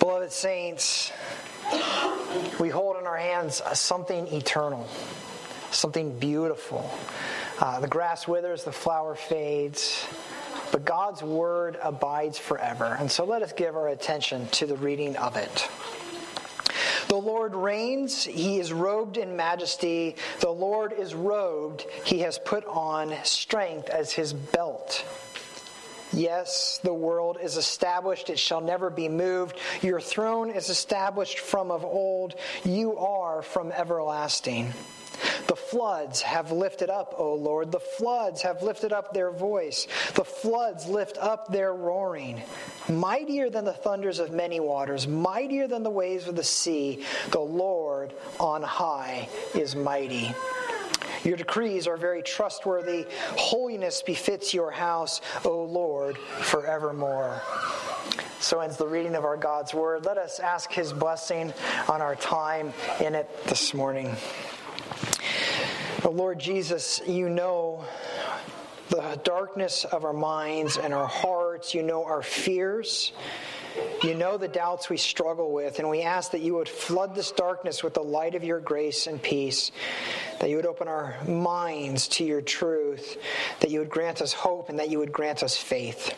Beloved saints, we hold in our hands something eternal, something beautiful. Uh, the grass withers, the flower fades, but God's word abides forever. And so let us give our attention to the reading of it. The Lord reigns, he is robed in majesty. The Lord is robed, he has put on strength as his belt. Yes, the world is established, it shall never be moved. Your throne is established from of old, you are from everlasting. The floods have lifted up, O Lord. The floods have lifted up their voice. The floods lift up their roaring. Mightier than the thunders of many waters, mightier than the waves of the sea, the Lord on high is mighty. Your decrees are very trustworthy. Holiness befits your house, O Lord, forevermore. So ends the reading of our God's word. Let us ask his blessing on our time in it this morning. Oh Lord Jesus, you know the darkness of our minds and our hearts. You know our fears. You know the doubts we struggle with, and we ask that you would flood this darkness with the light of your grace and peace, that you would open our minds to your truth, that you would grant us hope, and that you would grant us faith.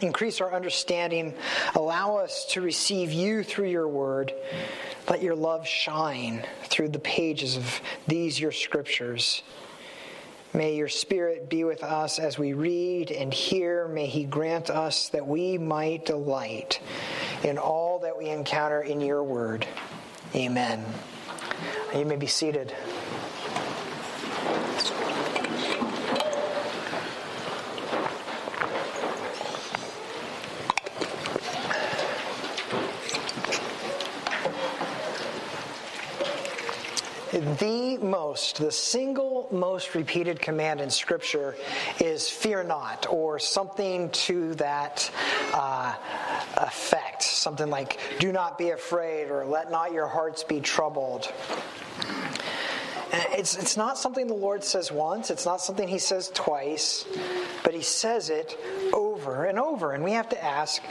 Increase our understanding. Allow us to receive you through your word. Let your love shine through the pages of these, your scriptures. May your Spirit be with us as we read and hear. May He grant us that we might delight in all that we encounter in your word. Amen. You may be seated. The most, the single most repeated command in Scripture is fear not, or something to that uh, effect. Something like, do not be afraid, or let not your hearts be troubled. It's, it's not something the Lord says once, it's not something He says twice, but He says it over and over. And we have to ask,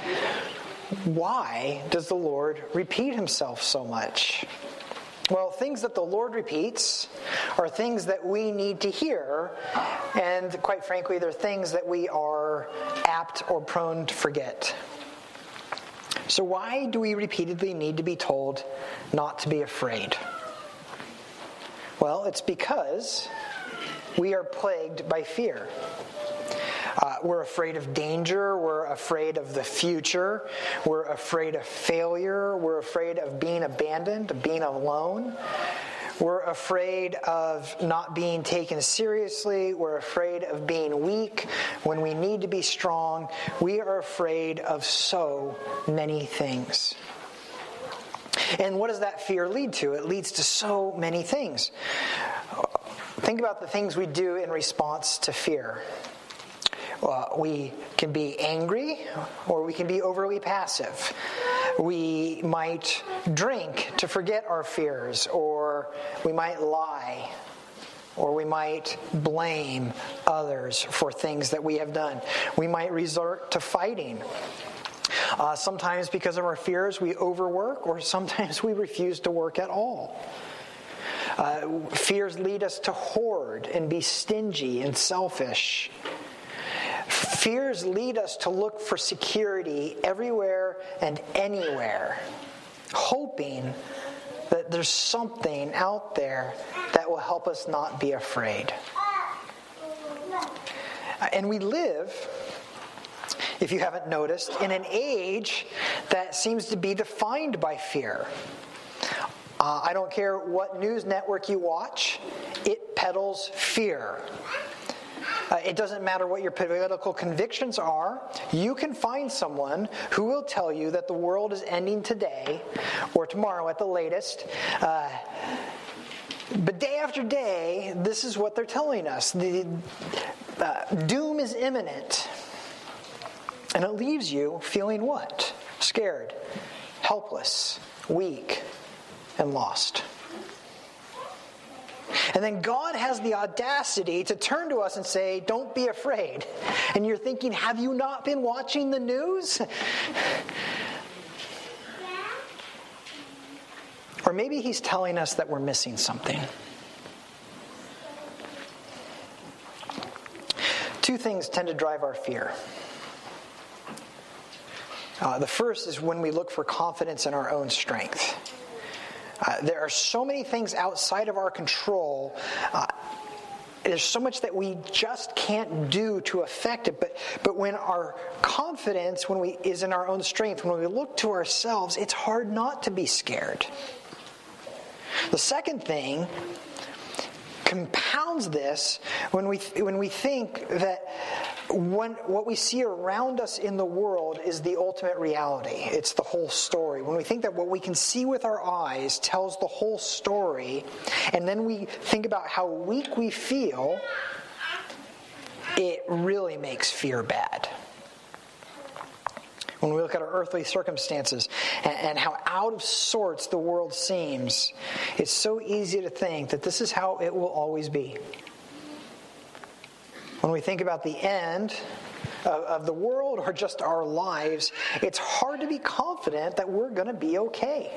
why does the Lord repeat Himself so much? Well, things that the Lord repeats are things that we need to hear, and quite frankly, they're things that we are apt or prone to forget. So, why do we repeatedly need to be told not to be afraid? Well, it's because we are plagued by fear. Uh, we're afraid of danger. We're afraid of the future. We're afraid of failure. We're afraid of being abandoned, of being alone. We're afraid of not being taken seriously. We're afraid of being weak when we need to be strong. We are afraid of so many things. And what does that fear lead to? It leads to so many things. Think about the things we do in response to fear. Uh, we can be angry or we can be overly passive. We might drink to forget our fears, or we might lie, or we might blame others for things that we have done. We might resort to fighting. Uh, sometimes, because of our fears, we overwork, or sometimes we refuse to work at all. Uh, fears lead us to hoard and be stingy and selfish. Fears lead us to look for security everywhere and anywhere, hoping that there's something out there that will help us not be afraid. And we live, if you haven't noticed, in an age that seems to be defined by fear. Uh, I don't care what news network you watch, it peddles fear. Uh, it doesn't matter what your political convictions are. You can find someone who will tell you that the world is ending today or tomorrow at the latest. Uh, but day after day, this is what they're telling us. The uh, doom is imminent. And it leaves you feeling what? Scared, helpless, weak, and lost. And then God has the audacity to turn to us and say, Don't be afraid. And you're thinking, Have you not been watching the news? Or maybe he's telling us that we're missing something. Two things tend to drive our fear. Uh, the first is when we look for confidence in our own strength. Uh, there are so many things outside of our control. Uh, there's so much that we just can't do to affect it. But, but when our confidence when we, is in our own strength, when we look to ourselves, it's hard not to be scared. The second thing compounds this when we, when we think that when what we see around us in the world is the ultimate reality. It's the whole story. When we think that what we can see with our eyes tells the whole story, and then we think about how weak we feel, it really makes fear bad when we look at our earthly circumstances and, and, how out of sorts the world seems, it's so easy to think that this is how it will always be. When we think about the end of, the world or just our lives, it's hard to be confident that we're going to be okay.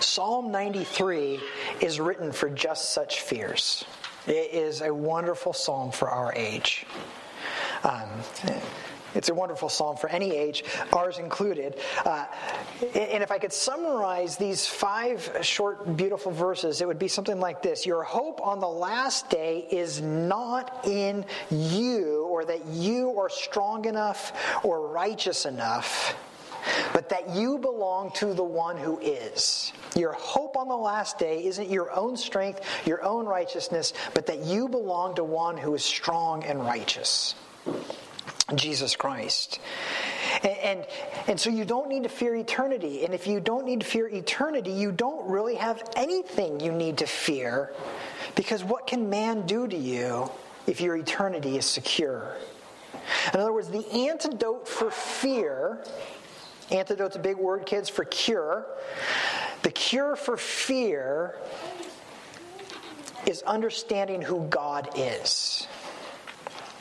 Psalm 93 is written for just such fears. It is a wonderful psalm for our age. Um, it's a wonderful psalm for any age, ours included. Uh, and if I could summarize these five short, beautiful verses, it would be something like this Your hope on the last day is not in you, or that you are strong enough or righteous enough, but that you belong to the one who is. Your hope on the last day isn't your own strength, your own righteousness, but that you belong to one who is strong and righteous. Jesus Christ. And, and, and, so you don't need to fear eternity. And if you don't need to fear eternity, you don't really have anything you need to fear. Because what can man do to you if your eternity is secure? In other words, the antidote for fear, antidote's a big word, kids, for cure. The cure for fear is understanding who God is.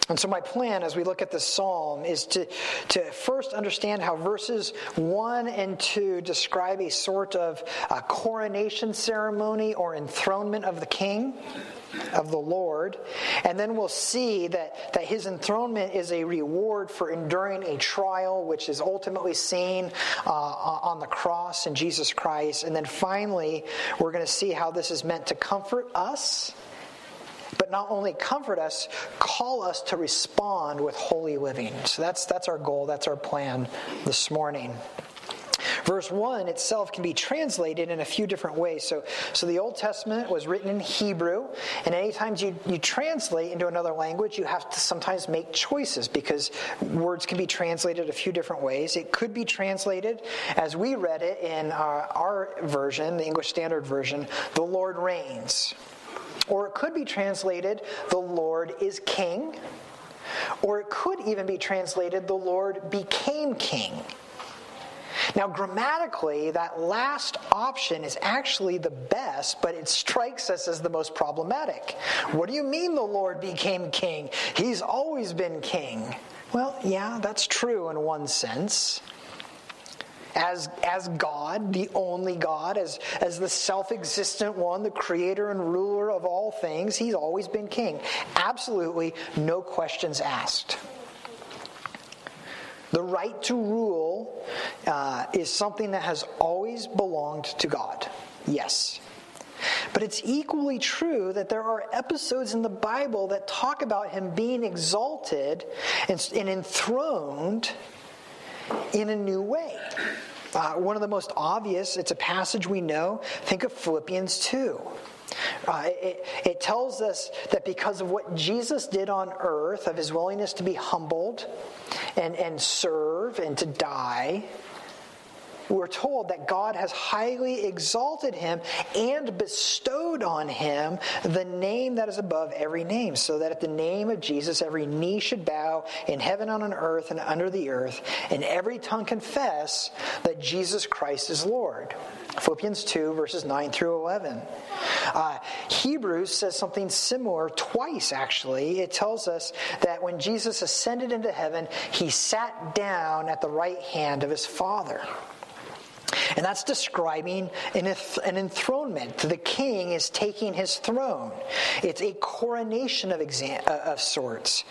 And so, my plan as we look at this psalm is to, to first understand how verses 1 and 2 describe a sort of a coronation ceremony or enthronement of the king, of the Lord. And then we'll see that, that his enthronement is a reward for enduring a trial, which is ultimately seen uh, on the cross in Jesus Christ. And then finally, we're going to see how this is meant to comfort us but not only comfort us, call us to respond with holy living. So that's, that's our goal, that's our plan this morning. Verse 1 itself can be translated in a few different ways. So, so the Old Testament was written in Hebrew, and anytime you, you translate into another language, you have to sometimes make choices because words can be translated a few different ways. It could be translated, as we read it in our, our version, the English Standard Version, the Lord reigns. Or it could be translated, the Lord is king. Or it could even be translated, the Lord became king. Now, grammatically, that last option is actually the best, but it strikes us as the most problematic. What do you mean the Lord became king? He's always been king. Well, yeah, that's true in one sense as, as God, the only God, as, as the self existent one, the creator and ruler of all things. He's always been king. Absolutely no questions asked. The right to rule uh, is something that has always belonged to God. Yes. But it's equally true that there are episodes in the Bible that talk about him being exalted and, and enthroned in a new way. Uh, one of the most obvious, it's a passage we know. Think of Philippians 2. Uh, it, it tells us that because of what Jesus did on earth, of his willingness to be humbled and, and serve and to die, we're told that God has highly exalted him and bestowed on him the name that is above every name, so that at the name of Jesus every knee should bow in heaven and on earth and under the earth, and every tongue confess that Jesus Christ is Lord. Philippians 2, verses 9 through 11. Uh, Hebrews says something similar twice, actually. It tells us that when Jesus ascended into heaven, he sat down at the right hand of his Father. And that's describing an, an, enthronement. The king is taking his throne. It's a coronation of, exam, uh, of sorts.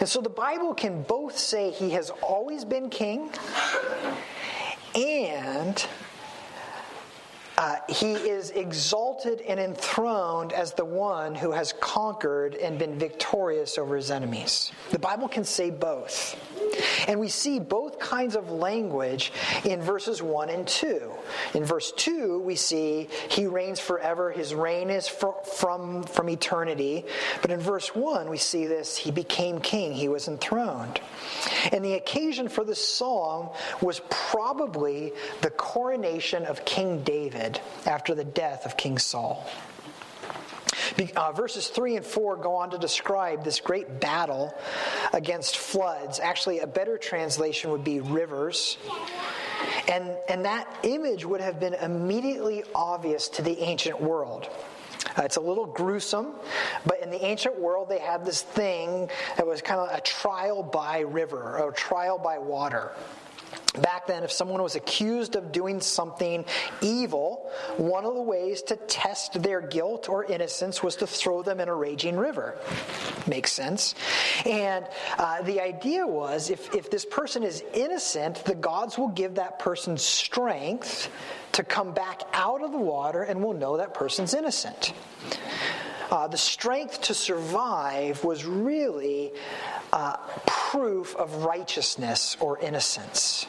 And so the Bible can both say he has always been king and uh, he is exalted and enthroned as the one who has conquered and been victorious over his enemies. The Bible can say both. And we see both kinds of language in verses 1 and 2. In verse 2, we see he reigns forever, his reign is for, from, from eternity. But in verse 1, we see this he became king, he was enthroned. And the occasion for this song was probably the coronation of King David after the death of King Saul. Uh, verses 3 and 4 go on to describe this great battle against floods. Actually, a better translation would be rivers. And, and that image would have been immediately obvious to the ancient world. Uh, it's a little gruesome, but in the ancient world, they had this thing that was kind of a trial by river or trial by water. Back then, if someone was accused of doing something evil, one of the ways to test their guilt or innocence was to throw them in a raging river. Makes sense. And uh, the idea was if, if this person is innocent, the gods will give that person strength to come back out of the water and will know that person's innocent. Uh, the strength to survive was really uh, proof of righteousness or innocence.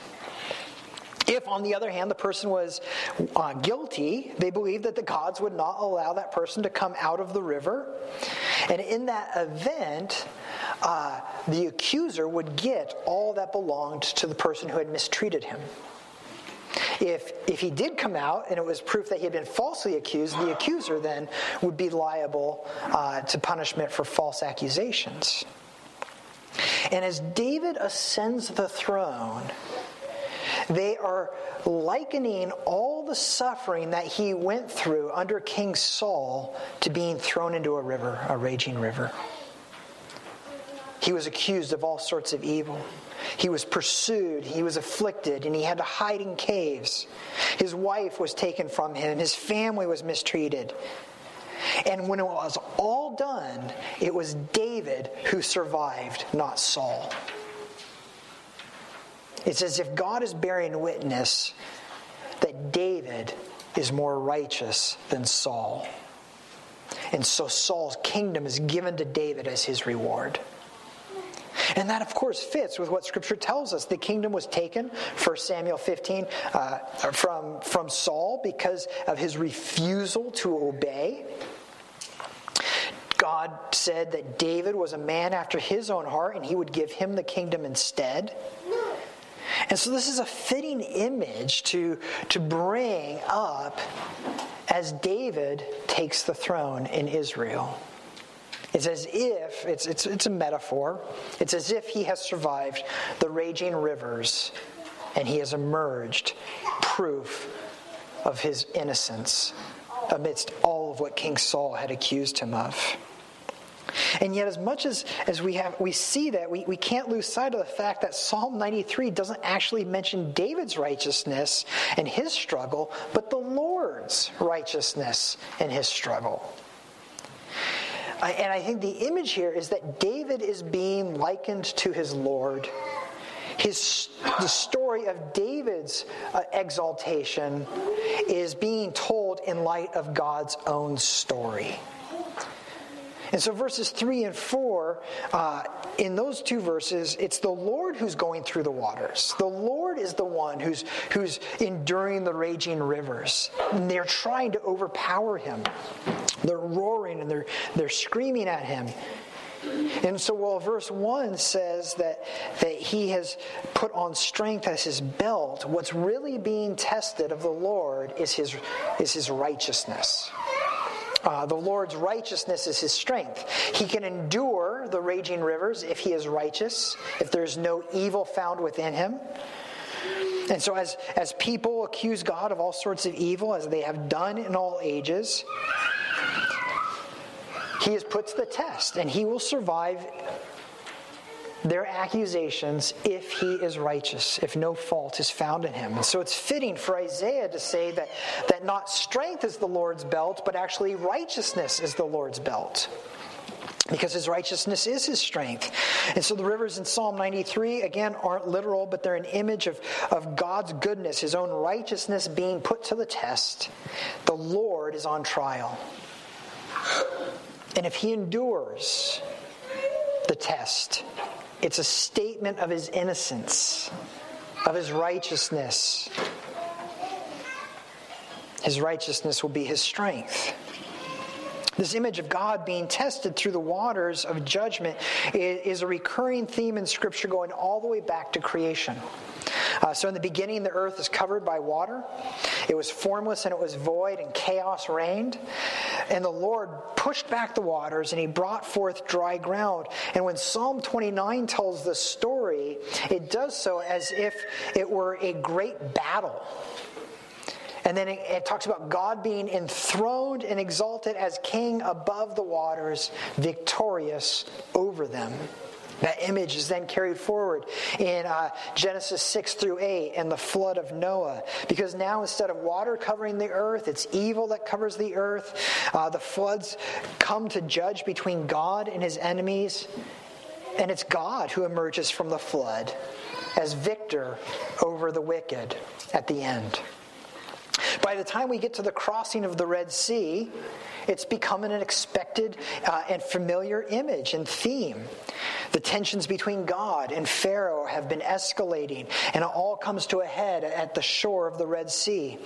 If, on the other hand, the person was uh, guilty, they believed that the gods would not allow that person to come out of the river. And in that event, uh, the accuser would get all that belonged to the person who had mistreated him. If, if he did come out and it was proof that he had been falsely accused, the accuser then would be liable uh, to punishment for false accusations. And as David ascends the throne, they are likening all the suffering that he went through under King Saul to being thrown into a river, a raging river. He was accused of all sorts of evil. He was pursued, he was afflicted, and he had to hide in caves. His wife was taken from him, his family was mistreated. And when it was all done, it was David who survived, not Saul. It's as if God is bearing witness that David is more righteous than Saul. And so Saul's kingdom is given to David as his reward. And that, of course, fits with what Scripture tells us. The kingdom was taken, 1 Samuel 15, uh, from, from Saul because of his refusal to obey. God said that David was a man after his own heart and he would give him the kingdom instead. And so this is a fitting image to, to bring up as David takes the throne in Israel. It's as if, it's, it's, it's a metaphor, it's as if he has survived the raging rivers and he has emerged proof of his innocence amidst all of what King Saul had accused him of. And yet, as much as, as we have we see that, we, we can't lose sight of the fact that Psalm 93 doesn't actually mention David's righteousness and his struggle, but the Lord's righteousness and his struggle. And I think the image here is that David is being likened to his Lord. His, the story of David's uh, exaltation is being told in light of God's own story. And so, verses 3 and 4, uh, in those two verses, it's the Lord who's going through the waters. The Lord is the one who's, who's enduring the raging rivers. And they're trying to overpower him. They're roaring and they're, they're screaming at him. And so, while verse 1 says that, that he has put on strength as his belt, what's really being tested of the Lord is his, is his righteousness. Uh, the Lord's righteousness is his strength. He can endure the raging rivers if he is righteous, if there's no evil found within him. And so, as, as people accuse God of all sorts of evil, as they have done in all ages, he is put to the test and he will survive their accusations if he is righteous, if no fault is found in him. And so it's fitting for Isaiah to say that, that not strength is the Lord's belt, but actually righteousness is the Lord's belt because his righteousness is his strength. And so the rivers in Psalm 93, again, aren't literal, but they're an image of, of God's goodness, his own righteousness being put to the test. The Lord is on trial. And if he endures the test, it's a statement of his innocence, of his righteousness. His righteousness will be his strength. This image of God being tested through the waters of judgment is a recurring theme in Scripture going all the way back to creation. Uh, so, in the beginning, the earth is covered by water. It was formless and it was void, and chaos reigned. And the Lord pushed back the waters and he brought forth dry ground. And when Psalm 29 tells the story, it does so as if it were a great battle. And then it, it, talks about God being enthroned and exalted as king above the waters, victorious over them. That image is then carried forward in uh, Genesis 6 through 8 and the flood of Noah. Because now instead of water covering the earth, it's evil that covers the earth. Uh, the floods come to judge between God and his enemies. And it's God who emerges from the flood as victor over the wicked at the end. By the time we get to the crossing of the Red Sea, it's become an expected uh, and familiar image and theme. The tensions between God and Pharaoh have been escalating, and it all comes to a head at the shore of the Red Sea.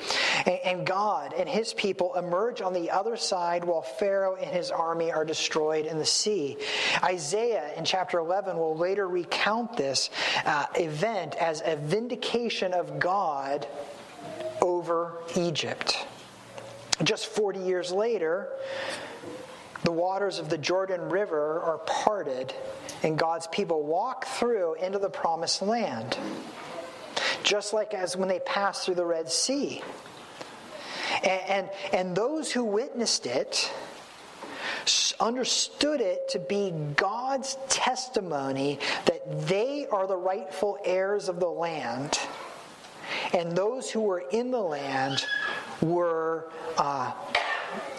And, and God and his people emerge on the other side while Pharaoh and his army are destroyed in the sea. Isaiah in chapter 11 will later recount this uh, event as a vindication of God over Egypt. Just 40 years later, the waters of the Jordan River are parted, and God's people walk through into the promised land. Just like as when they passed through the Red Sea. And, and, and those who witnessed it understood it to be God's testimony that they are the rightful heirs of the land and those who were in the land were uh,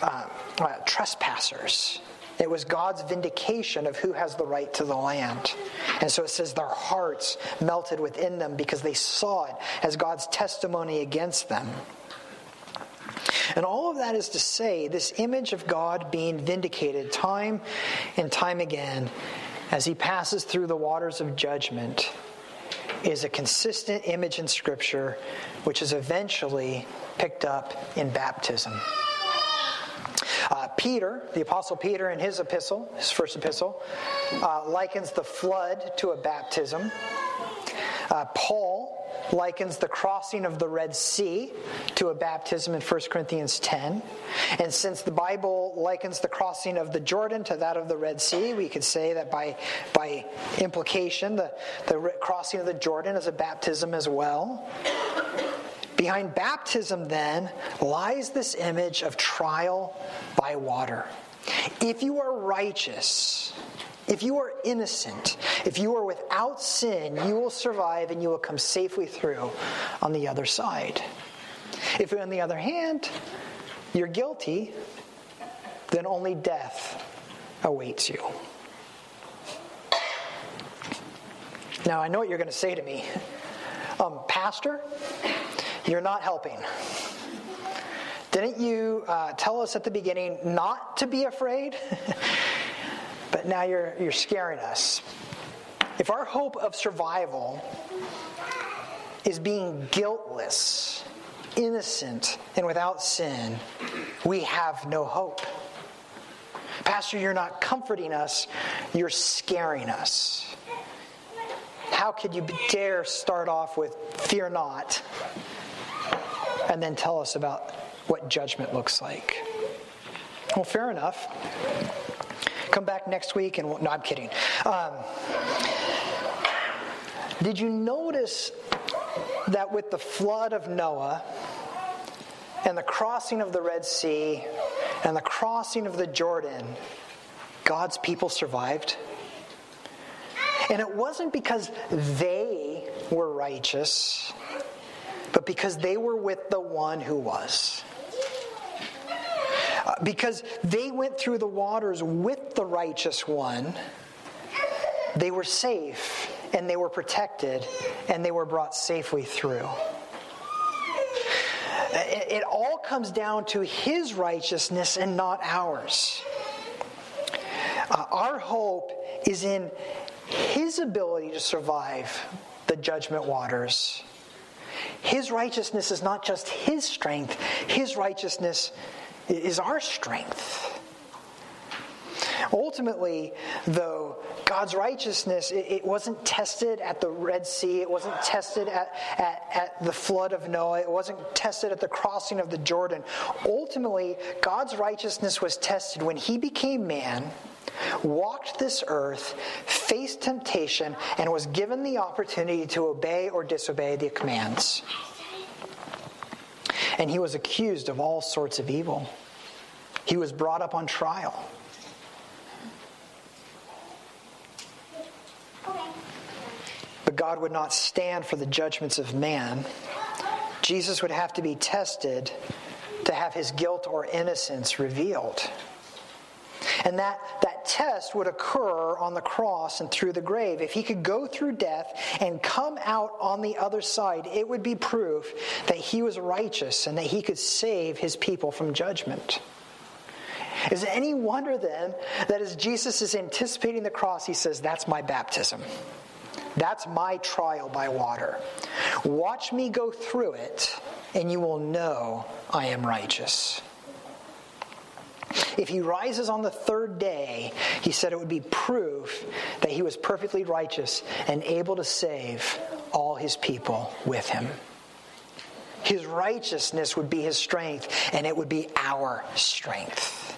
uh, uh, trespassers. It was God's vindication of who has the right to the land. And so it says their hearts melted within them because they saw it as God's testimony against them. And all of that is to say, this image of God being vindicated time and time again as he passes through the waters of judgment is a consistent image in Scripture, which is eventually picked up in baptism. Uh, Peter, the Apostle Peter, in his epistle, his first epistle, uh, likens the flood to a baptism. Uh, Paul likens the crossing of the Red Sea to a baptism in 1 Corinthians 10. And since the Bible likens the crossing of the Jordan to that of the Red Sea, we could say that by, by implication, the, the crossing of the Jordan is a baptism as well. Behind baptism, then, lies this image of trial by water. If you are righteous, if you are innocent, if you are without sin, you will survive and you will come safely through on the other side. If, on the other hand, you're guilty, then only death awaits you. Now, I know what you're going to say to me. Um, Pastor, you're not helping. Didn't you uh, tell us at the beginning not to be afraid? but now you're, you're scaring us. If our hope of survival is being guiltless, innocent, and without sin, we have no hope. Pastor, you're not comforting us, you're scaring us. How could you dare start off with fear not and then tell us about what judgment looks like? Well, fair enough. Come back next week and we'll, no, I'm kidding. Um, did you notice that with the flood of Noah and the crossing of the Red Sea and the crossing of the Jordan, God's people survived? And it wasn't because they were righteous, but because they were with the one who was. Because they went through the waters with the righteous one, they were safe and they were protected and they were brought safely through. It, it all comes down to his righteousness and not ours. Uh, our hope is in his ability to survive the judgment waters. His righteousness is not just his strength, his righteousness is our strength. Ultimately, though, God's righteousness, it, it, wasn't tested at the Red Sea. It wasn't tested at, at, at the flood of Noah. It wasn't tested at the crossing of the Jordan. Ultimately, God's righteousness was tested when he became man walked this earth, faced temptation, and was given the opportunity to obey or disobey the commands. And he was accused of all sorts of evil. He was brought up on trial. But God would not stand for the judgments of man. Jesus would have to be tested to have his guilt or innocence revealed. And that, that test would occur on the cross and through the grave. If he could go through death and come out on the other side, it would be proof that he was righteous and that he could save his people from judgment. Is it any wonder then that as Jesus is anticipating the cross, he says, That's my baptism. That's my trial by water. Watch me go through it, and you will know I am righteous. If he rises on the third day, he said it would be proof that he was perfectly righteous and able to save all his people with him. His righteousness would be his strength, and it would be our strength.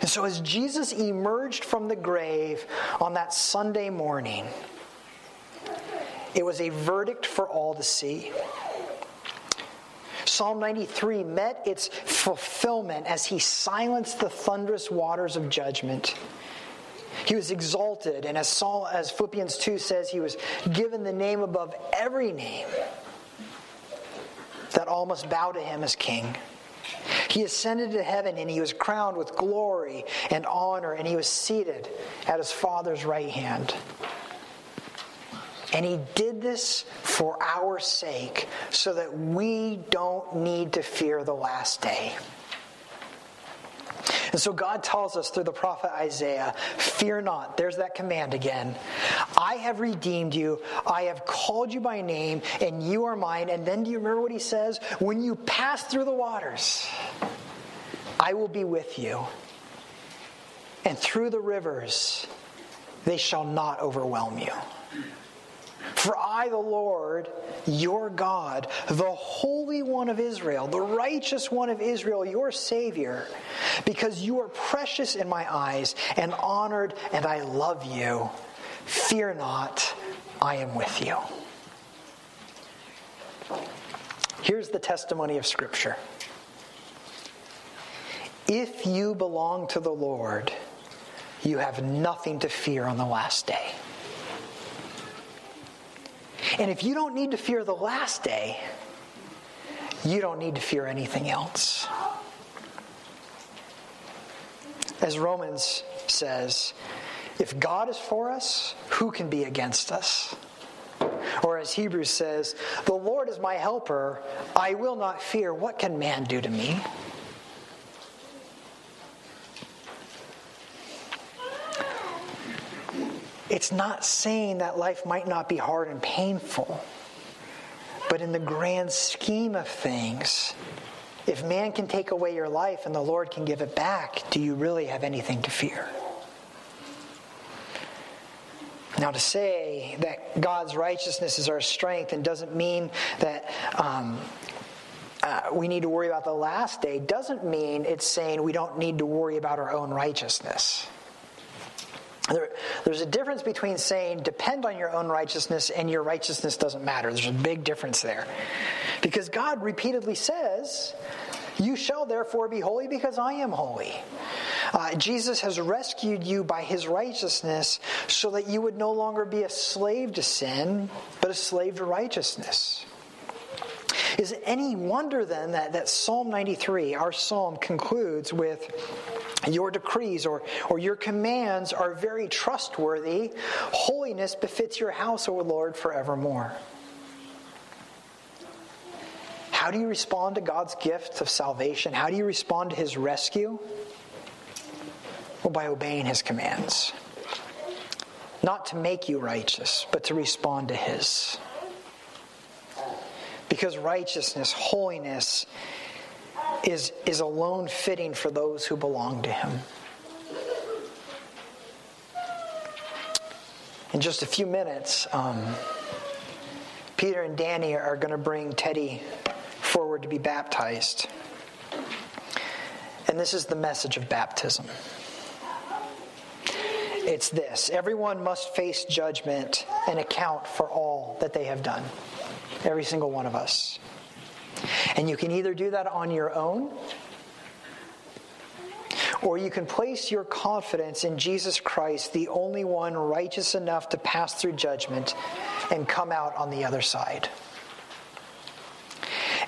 And so, as Jesus emerged from the grave on that Sunday morning, it was a verdict for all to see. Psalm 93 met its fulfillment as he silenced the thunderous waters of judgment. He was exalted, and as, Saul, as Philippians 2 says, he was given the name above every name, that all must bow to him as king. He ascended to heaven and he was crowned with glory and honor, and he was seated at his Father's right hand. And he did this for our sake so that we don't need to fear the last day. And so God tells us through the prophet Isaiah, Fear not. There's that command again. I have redeemed you. I have called you by name, and you are mine. And then do you remember what he says? When you pass through the waters, I will be with you. And through the rivers, they shall not overwhelm you. For I, the Lord, your God, the Holy One of Israel, the righteous One of Israel, your Savior, because you are precious in my eyes and honored, and I love you. Fear not, I am with you. Here's the testimony of Scripture. If you belong to the Lord, you have nothing to fear on the last day. And if you don't need to fear the last day, you don't need to fear anything else. As Romans says, if God is for us, who can be against us? Or as Hebrews says, the Lord is my helper, I will not fear. What can man do to me? It's not saying that life might not be hard and painful, but in the grand scheme of things, if man can take away your life and the Lord can give it back, do you really have anything to fear? Now, to say that God's righteousness is our strength and doesn't mean that um, uh, we need to worry about the last day doesn't mean it's saying we don't need to worry about our own righteousness. There, there's a difference between saying depend on your own righteousness and your righteousness doesn't matter. There's a big difference there. Because God repeatedly says, You shall therefore be holy because I am holy. Uh, Jesus has rescued you by his righteousness so that you would no longer be a slave to sin, but a slave to righteousness. Is it any wonder then that, that Psalm 93, our psalm, concludes with your decrees or, or your commands are very trustworthy. Holiness befits your house, O Lord, forevermore. How do you respond to God's gift of salvation? How do you respond to his rescue? Well, by obeying his commands. Not to make you righteous, but to respond to his. Because righteousness, holiness, is, is alone fitting for those who belong to him. In just a few minutes, um, Peter and Danny are going to bring Teddy forward to be baptized. And this is the message of baptism it's this everyone must face judgment and account for all that they have done. Every single one of us. And you can either do that on your own, or you can place your confidence in Jesus Christ, the only one righteous enough to pass through judgment and come out on the other side.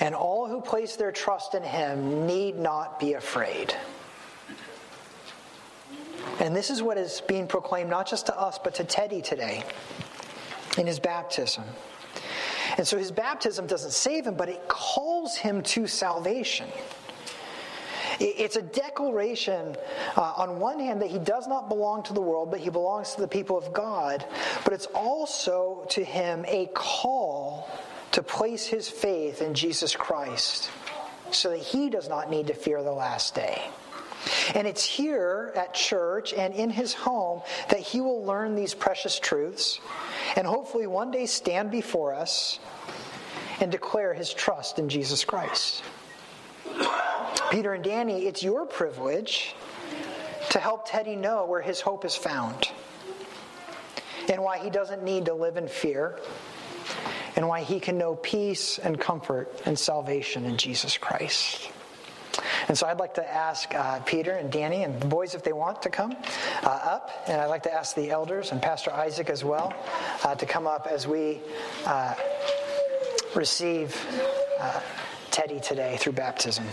And all who place their trust in him need not be afraid. And this is what is being proclaimed not just to us, but to Teddy today in his baptism. And so his baptism doesn't save him, but it calls him to salvation. It's a declaration, uh, on one hand, that he does not belong to the world, but he belongs to the people of God. But it's also to him a call to place his faith in Jesus Christ so that he does not need to fear the last day. And it's here at church and in his home that he will learn these precious truths and hopefully one day stand before us and declare his trust in Jesus Christ. Peter and Danny, it's your privilege to help Teddy know where his hope is found and why he doesn't need to live in fear and why he can know peace and comfort and salvation in Jesus Christ. And so I'd like to ask uh, Peter and Danny and the boys, if they want, to come uh, up. And I'd like to ask the elders and Pastor Isaac as well uh, to come up as we uh, receive uh, Teddy today through baptism.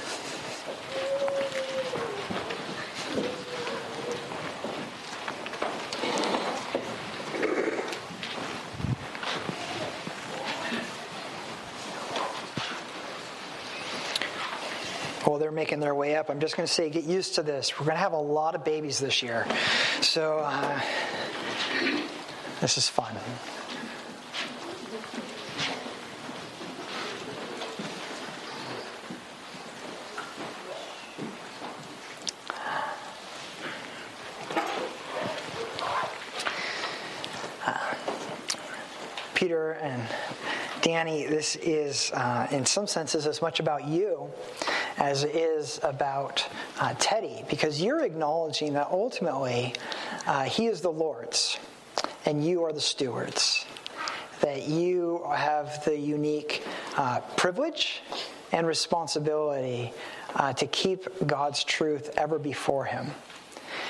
Making their way up, I'm just going to say get used to this. We're going to have a lot of babies this year. So, uh, this is fun. Peter and Danny, this is, uh, in some senses, as much about you as is about uh, Teddy, because you're acknowledging that ultimately uh, he is the Lord's and you are the stewards. That you have the unique uh, privilege and responsibility uh, to keep God's truth ever before him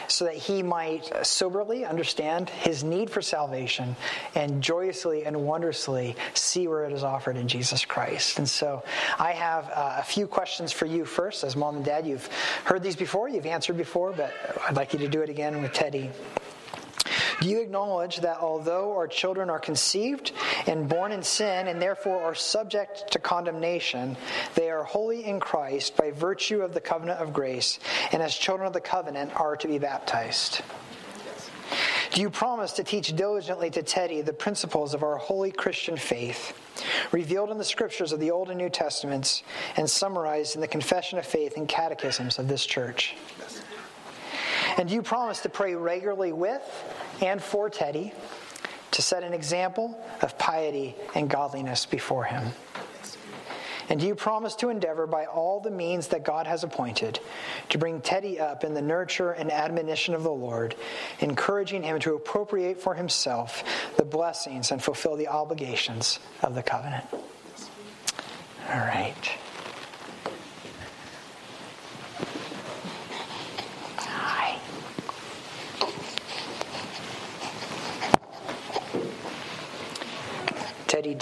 so that he might soberly understand his need for salvation and joyously and wondrously see where it is offered in Jesus Christ. And so I have uh, a few questions for you first. As mom and dad, you've heard these before, you've answered before, but I'd like you to do it again with Teddy. Do you acknowledge that although our children are conceived and born in sin and therefore are subject to condemnation, they are holy in Christ by virtue of the covenant of grace, and as children of the covenant are to be baptized? Do you promise to teach diligently to Teddy the principles of our holy Christian faith, revealed in the scriptures of the Old and New Testaments and summarized in the Confession of Faith and catechisms of this church? And do you promise to pray regularly with and for Teddy to set an example of piety and godliness before him? And do you promise to endeavor by all the means that God has appointed to bring Teddy up in the nurture and admonition of the Lord, encouraging him to appropriate for himself the blessings and fulfill the obligations of the covenant? All right.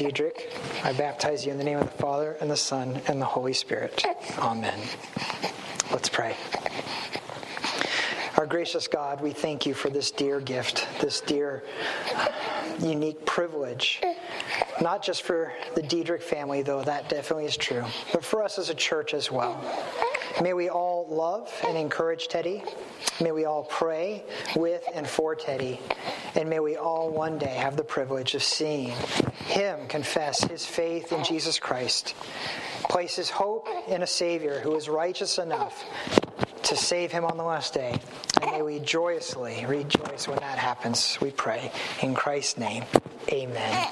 Diedrich, I baptize you in the name of the Father, and the Son, and the Holy Spirit. Amen. Let's pray. Our gracious God, we thank you for this dear gift, this dear, uh, unique privilege. Not just for the Diedrich family, though that definitely is true, but for us as a church as well. May we all love and encourage Teddy. May we all pray with and for Teddy. And may we all one day have the privilege of seeing him confess his faith in Jesus Christ, place his hope in a Savior who is righteous enough to save him on the last day. And may we joyously rejoice when that happens, we pray. In Christ's name, amen.